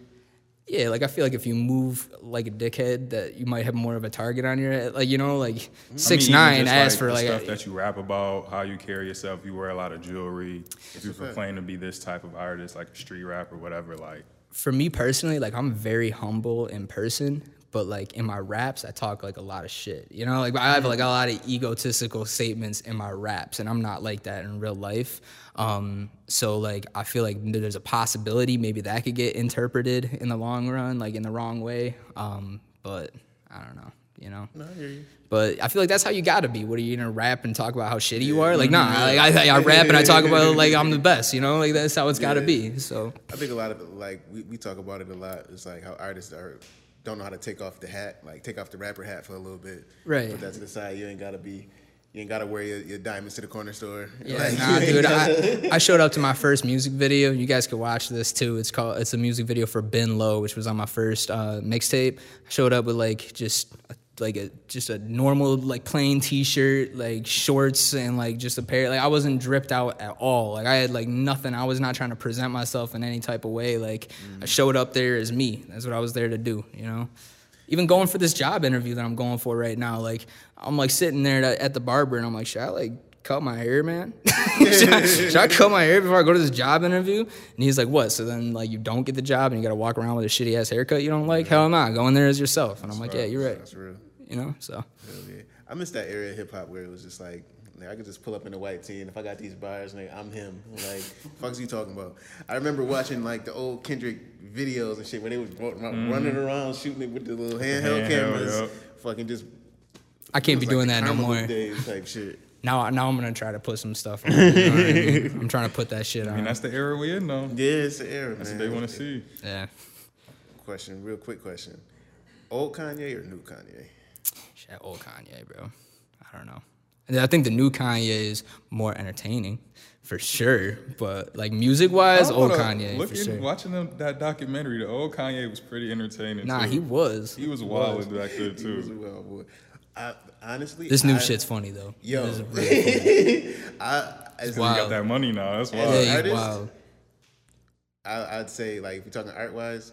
Yeah, like I feel like if you move like a dickhead, that you might have more of a target on your head. Like you know, like six I mean, nine even just, ask like, for the like stuff a, that you rap about, how you carry yourself. You wear a lot of jewelry. If you proclaim to be this type of artist, like a street rapper, whatever, like for me personally, like I'm very humble in person, but like in my raps, I talk like a lot of shit. You know, like I have like a lot of egotistical statements in my raps, and I'm not like that in real life. Um, so like I feel like there's a possibility maybe that could get interpreted in the long run, like in the wrong way. Um, but I don't know. You know. No, I hear you. But I feel like that's how you gotta be. What are you gonna rap and talk about how shitty you are? Like, nah, like, I, I rap and I talk about like I'm the best. You know, like that's how it's gotta be. So I think a lot of like we, we talk about it a lot. It's like how artists are don't know how to take off the hat, like take off the rapper hat for a little bit. Right. Put that to the side. You ain't gotta be. You ain't gotta wear your, your diamonds to the corner store. Yeah, Like, nah, dude. I, I showed up to my first music video. You guys could watch this too. It's called. It's a music video for Ben Low, which was on my first uh, mixtape. I showed up with like just a, like a just a normal like plain T-shirt, like shorts, and like just a pair. Like I wasn't dripped out at all. Like I had like nothing. I was not trying to present myself in any type of way. Like I showed up there as me. That's what I was there to do. You know. Even going for this job interview that I'm going for right now, like I'm like sitting there at the barber and I'm like, should I like cut my hair, man? should, I, should I cut my hair before I go to this job interview? And he's like, what? So then like you don't get the job and you got to walk around with a shitty ass haircut you don't like? Hell no, go in there as yourself. And I'm like, yeah, you're right. That's real. You know, so yeah. I miss that era of hip hop where it was just like, like, I could just pull up in a white tee, and if I got these bars, like, I'm him. Like, fuck's you talking about? I remember watching like the old Kendrick videos and shit where they was ru- ru- mm-hmm. running around shooting it with the little handheld Handheld, cameras, yup. fucking just. I can't be it was doing that no more. Days type shit. Now, now I'm gonna try to put some stuff on. You know I mean? I'm trying to put that shit on. I mean that's the era we're in though. Yeah, it's the era, That's man. what they want to see. Yeah, Question, real quick question: Old Kanye or new Kanye? Shit, old Kanye, bro. I don't know. And I think the new Kanye is more entertaining, for sure. But like music wise, old don't know, Kanye, for Looking, sure. watching them, that documentary, the old Kanye was pretty entertaining. Nah, too. he was. He was wild back there He was a too. wild boy. I, honestly, This new I, shit's funny though. Yo, It is really I, as He got that money now. That's Yeah, wild. Yeah, artist? wild. I, I'd say like if you're talking art wise,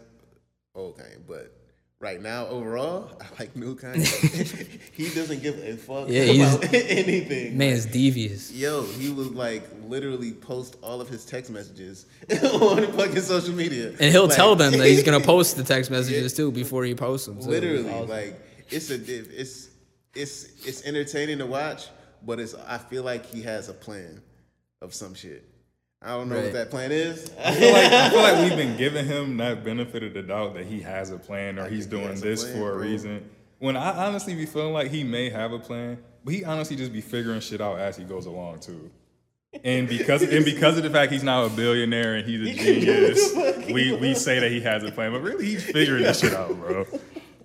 old Kanye. But right now, overall, I like new Kanye. he doesn't give a fuck Yeah, he's- about anything. Man's devious. Yo, he would like literally post all of his text messages on fucking social media, And he'll Like, tell them that he's gonna post the text messages too before he posts them. so literally Awesome. like it's a it's it's it's entertaining to watch, but it's I feel like he has a plan of some shit. I don't know Right. what that plan is. I feel like I feel like we've been giving him that benefit of the doubt that he has a plan or he's think he doing this plan, for a bro. reason. When I honestly be feeling like he may have a plan, but he honestly just be figuring shit out as he goes along too. And because and because of the fact he's now a billionaire and he's a genius, we, we say that he has a plan, but really he's figuring this shit out, bro.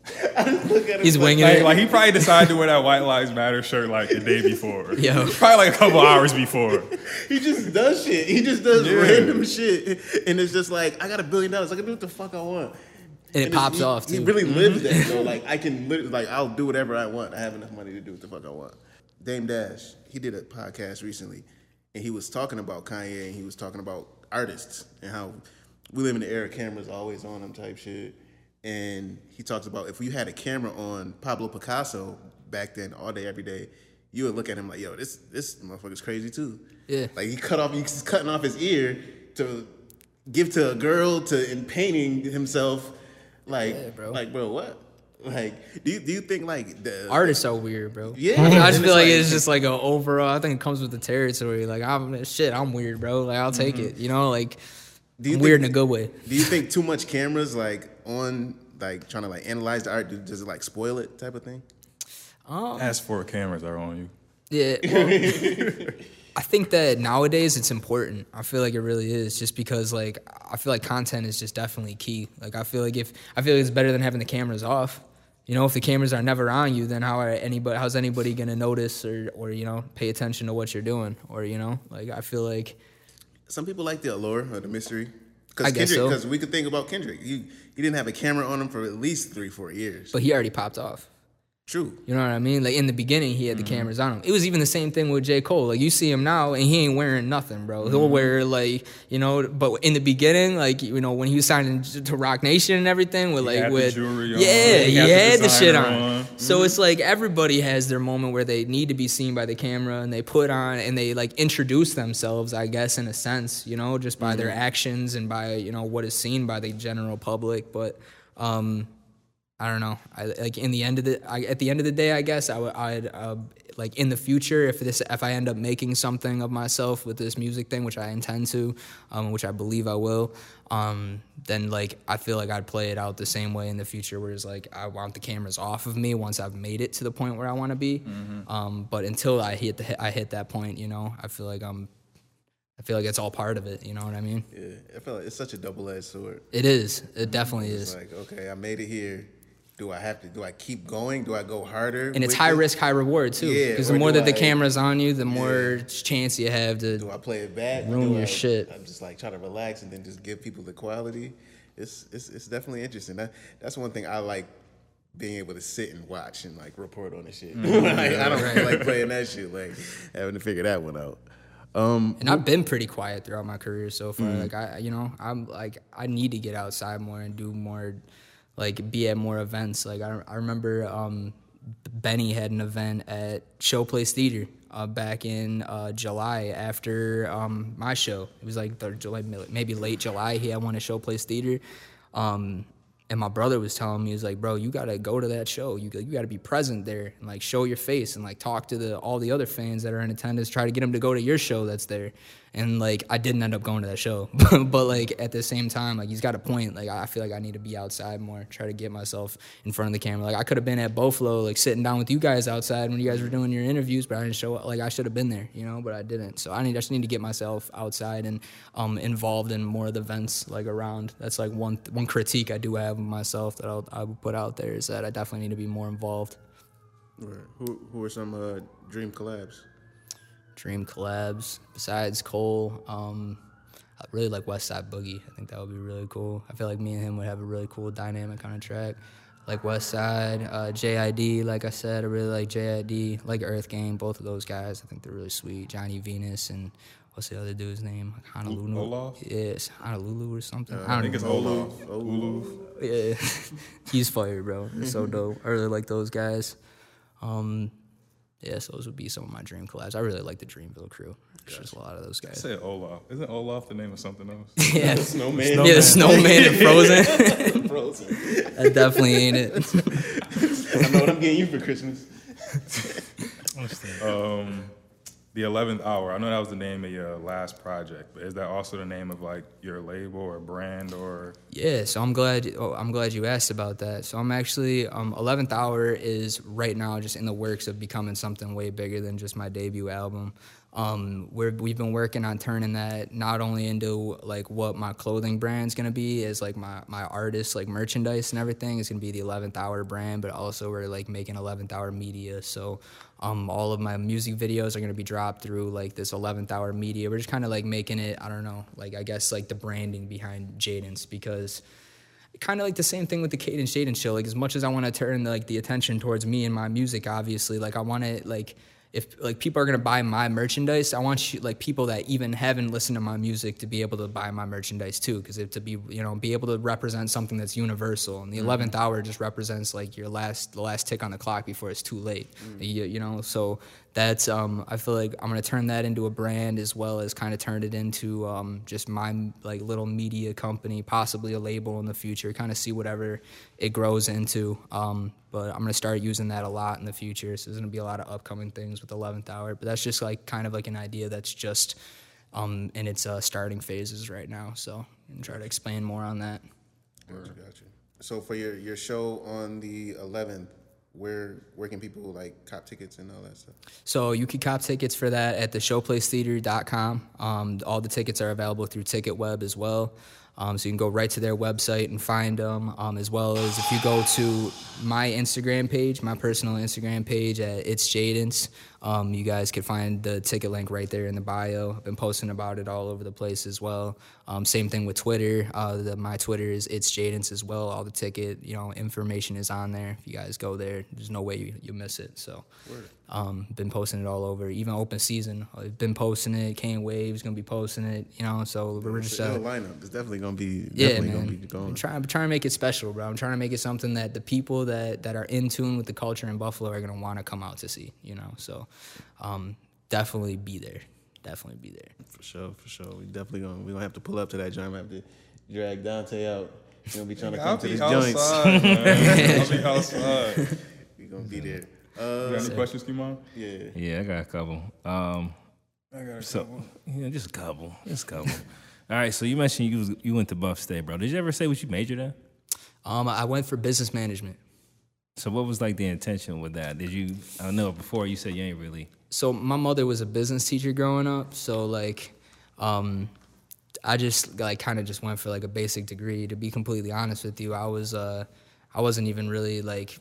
Look at him He's winging Like, it. like he probably decided to wear that White Lives Matter shirt like the day before. Yeah, Probably like a couple hours before. He just does shit. He just does Yeah. random shit, and it's just like I got a billion dollars. I can do what the fuck I want. And it pops he, off He too. really lives that mm-hmm. though. Like I can literally, like I'll do whatever I want. I have enough money to do what the fuck I want. Dame Dash, he did a podcast recently, and he was talking about Kanye, and he was talking about artists and how we live in the era cameras always on them type shit. And he talks about if you had a camera on Pablo Picasso back then, all day, every day, you would look at him like, yo, this this motherfucker's crazy too. Yeah. Like he cut off, he's cutting off his ear to give to a girl to in painting himself. Like, bro. like, bro, what? Like, do you do you think like the Artists are weird, bro. Yeah. I just feel like like- it's just like a overall. I think it comes with the territory. Like I'm shit. I'm weird, bro. Like I'll take mm-hmm. it. You know, like Do you I'm weird think- in a good way. Do you think too much cameras like on like trying to like analyze the art does it like spoil it type of thing? Um, As for cameras are on you. Yeah. well, I think that nowadays it's important. I feel like it really is just because like I feel like content is just definitely key. Like I feel like if I feel like it's better than having the cameras off. you know, if the cameras are never on you, then how are anybody? How's anybody gonna notice or or you know pay attention to what you're doing? Or you know, like I feel like Some people like the allure or the mystery. I Because Kendrick, so. we could think about Kendrick. He he didn't have a camera on him for at least three, four years. but he already popped off. True. You know what I mean? Like in the beginning, he had the mm-hmm. cameras on him. It was even the same thing with J. Cole. Like you see him now, and he ain't wearing nothing, bro. He'll mm-hmm. wear like you know, but in the beginning, like you know, when he was signing to Roc Nation and everything, with like had the with yeah, he he had the had the shit on. on. So mm-hmm. it's like everybody has their moment where they need to be seen by the camera, and they put on and they like introduce themselves, I guess, in a sense, you know, just by their actions and by you know what is seen by the general public, but. um I don't know. I like in the end of the I, at the end of the day, I guess I would I'd uh, like in the future if this if I end up making something of myself with this music thing, which I intend to, um, which I believe I will, um, then like I feel like I'd play it out the same way in the future, where it's like I want the cameras off of me once I've made it to the point where I want to be. Um, but until I hit the I hit that point, you know, I feel like I'm. I feel like it's all part of it. You know what I mean? Yeah. I feel like it's such a double edged sword. It is. It definitely It's is. like, okay, I made it here. Do I have to? Do I keep going? Do I go harder? and it's high it? risk, high reward too. Yeah, Because or the more that the camera's on you, the more chance you have to. Do I play it back? Ruin your I- shit. I'm just like try to relax and then just give people the quality. It's it's it's definitely interesting. That that's one thing I like being able to sit and watch and like report on the shit. Mm. like, I don't like playing that shit. Like having to figure that one out. Um, And I've been pretty quiet throughout my career so far. Mm. Like I, you know, I'm like I need to get outside more and do more, like be at more events. Like I, I remember um, Benny had an event at Showplace Theater uh, back in uh, July after um, my show. It was like the July, maybe late July. He had one at Showplace Theater. Um, and my brother was telling me, he was like, bro, you gotta go to that show. You you gotta be present there and like show your face and like talk to the all the other fans that are in attendance. Try to get them to go to your show that's there. And like I didn't end up going to that show, but like at the same time, like he's got a point. Like I feel like I need to be outside more. Try to get myself in front of the camera. Like I could have been at Buffalo, like sitting down with you guys outside when you guys were doing your interviews, but I didn't show up. Like I should have been there, you know, but I didn't. So I need I just need to get myself outside and um involved in more of the events like around. That's like one one critique I do have of myself that I'll, I put out there is that I definitely need to be more involved. who who are some uh, dream collabs? Dream collabs besides Cole. Um, I really like Westside Boogie. I think that would be really cool. I feel like me and him would have a really cool dynamic on a track. Like West Side, uh, JID. Like I said, I really like JID. Like EarthGang. Both of those guys, I think they're really sweet. Johnny Venus and what's the other dude's name? Like Honolulu. Olaf? Yes, Honolulu or something. Uh, I I don't think it's. Olaf. Olaf. Yeah, he's fire, bro. It's so dope. I really like those guys. Um, yeah, so those would be some of my dream collabs. I really like the Dreamville crew. It's just a lot of those I guys. said Olaf. Isn't Olaf the name of something else? yeah, Snowman. yeah, the snowman and Frozen. Frozen. that definitely ain't it. I know what I'm getting you for Christmas. um, the eleventh hour. I know that was the name of your last project, but is that also the name of like your label or brand or? Yeah, so I'm glad. Oh, I'm glad you asked about that. So I'm actually um, 11th Hour is right now just in the works of becoming something way bigger than just my debut album. Um, we're, we've been working on turning that not only into like what my clothing brand's gonna be as like my my artist like merchandise and everything is gonna be the 11th Hour brand, but also we're like making 11th Hour media. So um, all of my music videos are gonna be dropped through like this 11th Hour media. We're just kind of like making it. I don't know, like I guess like the branding behind Jadens because kind of like the same thing with the Cadence Jaden show. Like as much as I want to turn like the attention towards me and my music, obviously, like I want to like if like people are gonna buy my merchandise, I want you like people that even haven't listened to my music to be able to buy my merchandise too, because to be you know be able to represent something that's universal. And the mm-hmm. 11th hour just represents like your last the last tick on the clock before it's too late. Mm. You, you know, so that's um I feel like I'm gonna turn that into a brand as well as kind of turn it into um just my like little media company, possibly a label in the future. Kind of see whatever it grows into. Um, but I'm gonna start using that a lot in the future. So there's gonna be a lot of upcoming things with 11th hour. But that's just like kind of like an idea that's just um in its uh, starting phases right now. So I'm gonna try to explain more on that. Gotcha, gotcha. So for your your show on the 11th, where where can people like cop tickets and all that stuff? So you can cop tickets for that at the showplacetheater.com. Um, all the tickets are available through TicketWeb as well. Um, so you can go right to their website and find them, um, as well as if you go to my Instagram page, my personal Instagram page at It's Jadence, um, you guys can find the ticket link right there in the bio. I've been posting about it all over the place as well. Um, same thing with Twitter. Uh, the, my Twitter is It's Jadence as well. All the ticket, you know, information is on there. If you guys go there, there's no way you, you miss it. So, um, been posting it all over. Even open season, I've been posting it. Kane Wave's gonna be posting it. You know, so we're just The uh, lineup is definitely gonna be yeah, man. gonna be I'm going. trying, I'm trying to make it special, bro. I'm trying to make it something that the people that, that are in tune with the culture in Buffalo are gonna want to come out to see. You know, so um, definitely be there. Definitely be there. For sure, for sure. We definitely gonna we gonna have to pull up to that joint. We have to drag Dante out. He's gonna be trying to come I'll to be these joints. I'll be outside. We gonna be there. You Uh, got any questions, Kimon? yeah. Yeah, I got a couple. Um, I got a so couple. yeah, just a couple, just a couple. All right, so you mentioned you was, you went to Buff State, bro. Did you ever say what you majored in? Um, I went for business management. So what was like the intention with that? Did you? I don't know. Before you said you ain't really. so my mother was a business teacher growing up so like um i just like kind of just went for like a basic degree to be completely honest with you i was uh i wasn't even really like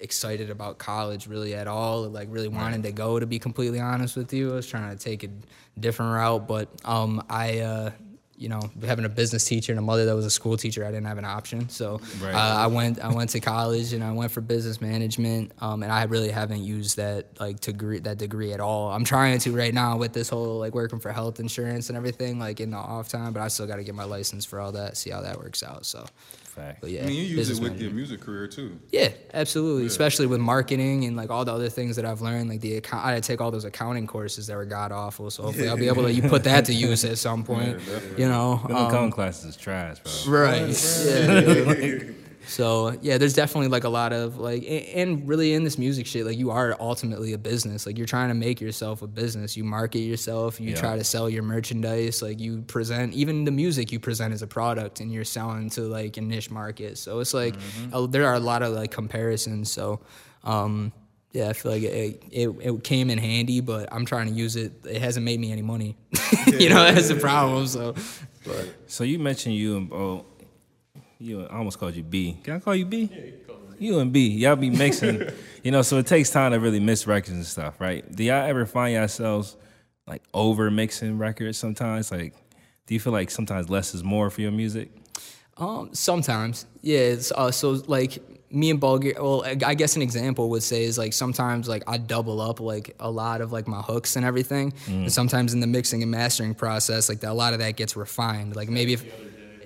excited about college really at all like really wanted to go to be completely honest with you i was trying to take a different route but um i uh you know, having a business teacher and a mother that was a school teacher, I didn't have an option. So Right. uh, I went, I went to college and I went for business management. Um, and I really haven't used that like degree, that degree at all. I'm trying to right now with this whole like working for health insurance and everything, like in the off time. But I still got to get my license for all that, see how that works out. So, Fact. but yeah, I mean, you use it with management. your music career too. Yeah, absolutely. Especially with marketing and like all the other things that I've learned. Like the account, I had to take all those accounting courses that were god awful. So hopefully I'll be able to you put that to use at some point. you know, Them um, accounting classes is trash, bro. right? Yeah. so yeah, there's definitely like a lot of like, and really in this music shit, like you are ultimately a business. Like you're trying to make yourself a business. You market yourself. You Yeah. try to sell your merchandise. Like you present even the music you present as a product, and you're selling to like a niche market. So it's like uh, there are a lot of like comparisons. So. um yeah, I feel like it, it it came in handy, but I'm trying to use it. It hasn't made me any money. you know, that's the problem. So, but So you mentioned you and oh, you I almost called you B. Can I call you B? You and B, y'all be mixing, you know. So it takes time to really mix records and stuff, right? Do y'all ever find yourselves like over mixing records sometimes? Like, do you feel like sometimes less is more for your music? Um, sometimes, yeah. Uh, so like me and Bulgaria. Well, I I guess an example would say is like sometimes like I double up like a lot of like my hooks and everything, and sometimes in the mixing and mastering process, like a lot of that gets refined. Like maybe if.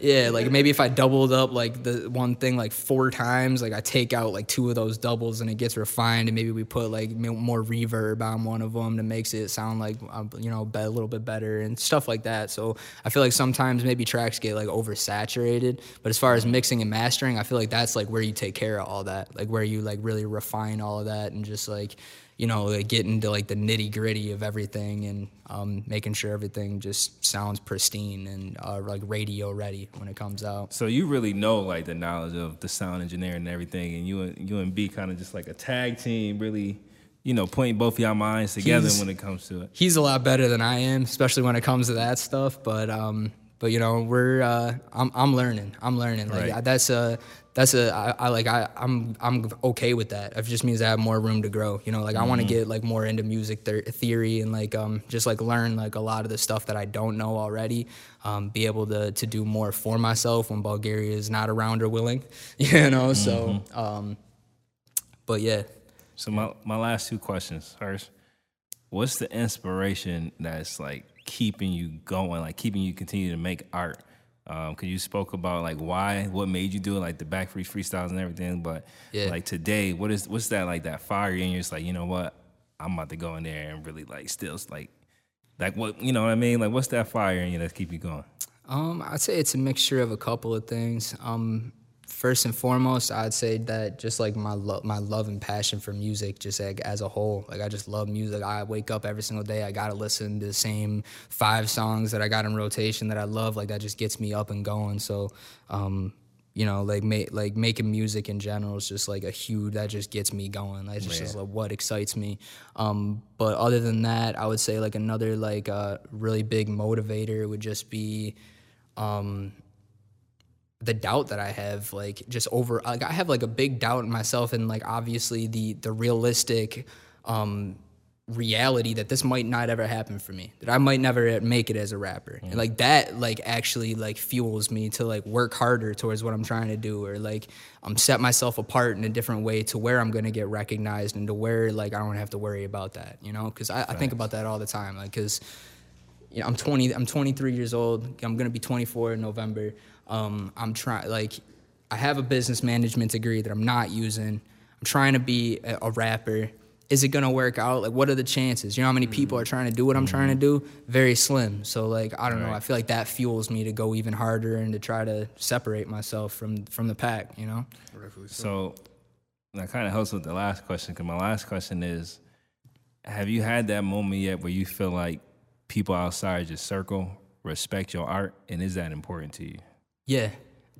Yeah, like maybe if I doubled up like the one thing like four times, like I take out like two of those doubles and it gets refined, and maybe we put like more reverb on one of them that makes it sound like um, you know a little bit better and stuff like that. So I feel like sometimes maybe tracks get like oversaturated, but as far as mixing and mastering, I feel like that's like where you take care of all that, like where you like really refine all of that and just like you know, like get into like the nitty gritty of everything and um, making sure everything just sounds pristine and uh, like radio ready when it comes out. So you really know like the knowledge of the sound engineering and everything, and you and you and B kind of just like a tag team, really, you know, putting both of y'all minds together He's- when it comes to it. He's a lot better than I am, especially when it comes to that stuff. But um, but you know, we're uh, I'm I'm learning. I'm learning. Like Right. That's a that's a I, I like I I'm I'm okay with that. It just means I have more room to grow. You know, like I want to get like more into music ther- theory and like um just like learn like a lot of the stuff that I don't know already. Um, be able to to do more for myself when Bulgaria is not around or willing. You know, so um, but yeah. So my my last two questions. First, what's the inspiration that's like keeping you going, like keeping you continue to make art? Um, cause you spoke about like why, what made you do it, like the back free freestyles and everything. But Yeah. like today, what is what's that like that fire in you? It's like you know what, I'm about to go in there and really like still like like what you know what I mean? Like what's that fire in you that's keep you going? Um, I'd say it's a mixture of a couple of things. Um, first and foremost, I'd say that just like my love, my love and passion for music, just like as a whole, like I just love music. I wake up every single day, I gotta listen to the same five songs that I got in rotation that I love. Like that just gets me up and going. So, um, you know, like ma- like making music in general is just like a huge that just gets me going. Like just, just like what excites me. Um, but other than that, I would say like another like uh, really big motivator would just be um, the doubt that I have, like just over, like I have like a big doubt in myself, and like obviously the the realistic um, reality that this might not ever happen for me, that I might never make it as a rapper, and like that, like actually like fuels me to like work harder towards what I'm trying to do, or like um set myself apart in a different way to where I'm gonna get recognized and to where like I don't have to worry about that, you know? Because I, I think about that all the time, like because you know, I'm 20. I'm 23 years old. I'm gonna be 24 in November. Um, I'm trying like I have a business management degree that I'm not using. I'm trying to be a, a rapper. Is it gonna work out? Like, what are the chances? You know how many people are trying to do what I'm trying to do? Very slim. So like, I don't know. I feel like that fuels me to go even harder and to try to separate myself from from the pack. You know? So that kind of helps with the last question. Because my last question is, have you had that moment yet where you feel like people outside your circle respect your art, and is that important to you? Yeah,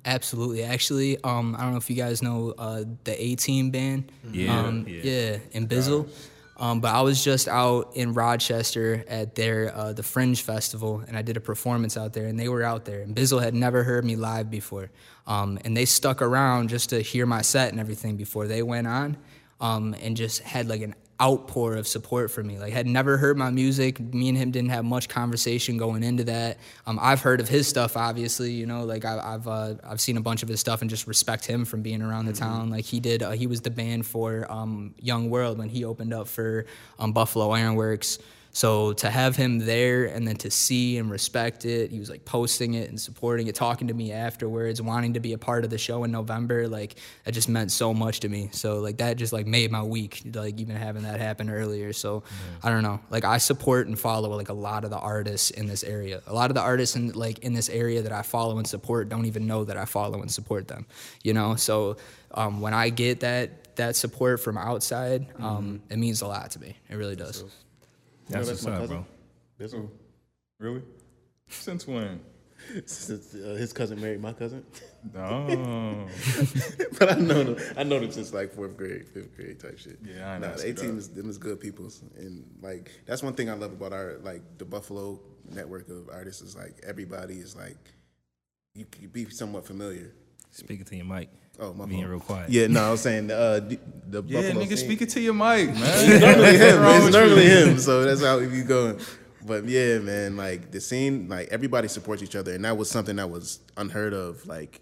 absolutely. Actually, um, I don't know if you guys know uh, the A Team band. Yeah, um, yeah. yeah, in Bizzle. Um, but I was just out in Rochester at their uh, the Fringe Festival, and I did a performance out there, and they were out there. And Bizzle had never heard me live before, um, and they stuck around just to hear my set and everything before they went on, um, and just had like an outpour of support for me. Like had never heard my music. Me and him didn't have much conversation going into that. Um, I've heard of his stuff, obviously. You know, like I, I've uh, I've seen a bunch of his stuff and just respect him from being around the town. Like he did. Uh, he was the band for um, Young World when he opened up for um, Buffalo Ironworks. So to have him there and then to see and respect it, he was like posting it and supporting it, talking to me afterwards, wanting to be a part of the show in November. Like that just meant so much to me. So like that just like made my week, like even having that happen earlier. So I don't know. Like I support and follow like a lot of the artists in this area. A lot of the artists in like in this area that I follow and support don't even know that I follow and support them. You know. So um, when I get that that support from outside, um, it means a lot to me. It really does. That's that's my up, cousin. bro. Really? Since when? Since, uh, his cousin married my cousin. Oh, but I know them. I know them since like fourth grade, fifth grade type shit. Yeah, I nah, know. the A team is them is good peoples, and like that's one thing I love about our like the Buffalo network of artists is like everybody is like you can be somewhat familiar. Speaking to your mic. Oh, my Being fault. real quiet. Yeah, no, I was saying uh, the, the yeah, Buffalo nigga, scene- speak it to your mic, man. It's normally him. wrong It's with normally you? him. So that's how we be going. But yeah, man, like the scene, like everybody supports each other, and that was something that was unheard of. Like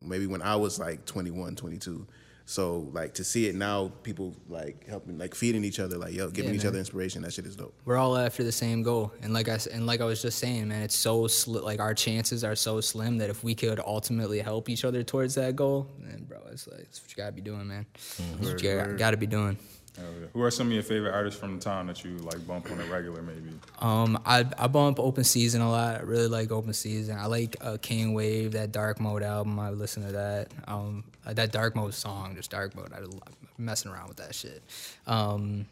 maybe when I was like 21, 22. So like to see it now, people like helping, like feeding each other, like yo, giving Yeah, each other inspiration. That shit is dope. we're all after the same goal and like i s- and like i was just saying man it's so sli- like our chances are so slim that if we could ultimately help each other towards that goal then bro it's like it's what you gotta be doing man It's what you gotta, gotta be doing Hell yeah. Who are some of your favorite artists from the town that you like bump on a regular, maybe? um i i bump open season a lot i really like open season i like uh Kane Wave that dark mode album i listen to that um uh, that dark mode song just dark mode i am messing around with that shit um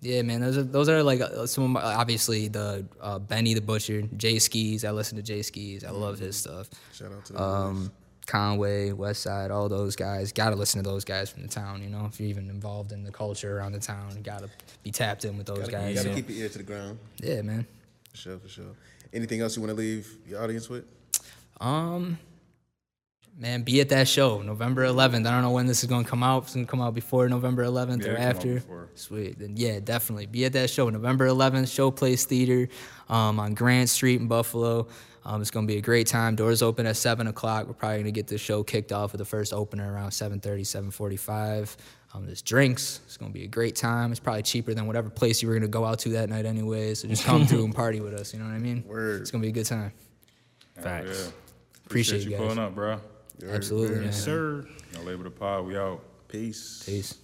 Yeah, man, those are those are like uh, some of my, obviously the uh, Benny the Butcher, Jay Skis. I listen to Jay Skis. I love his stuff. Shout out to them. Um, Conway, West Side, all those guys. Got to listen to those guys from the town. You know, if you're even involved in the culture around the town, you got to be tapped in with those gotta, guys. you gotta so- keep your ear to the ground. yeah, man. For sure, for sure. Anything else you want to leave your audience with? Um, man, be at that show November 11th. I don't know when this is gonna come out. It's gonna come out before November 11th Yeah, or it come out after. Sweet. Then yeah, definitely be at that show November 11th. Showplace Theater, um, on Grant Street in Buffalo. Um, it's gonna be a great time. Doors open at seven o'clock. We're probably gonna get the show kicked off with the first opener around 7:30, 7:45. Um, there's drinks. It's gonna be a great time. It's probably cheaper than whatever place you were gonna go out to that night anyway. So just come through and party with us. You know what I mean? Word. It's gonna be a good time. Hell Facts. Yeah. Appreciate you you guys. pulling up, bro. Absolutely, man. Sir. No label the pod. We out. Peace. Peace.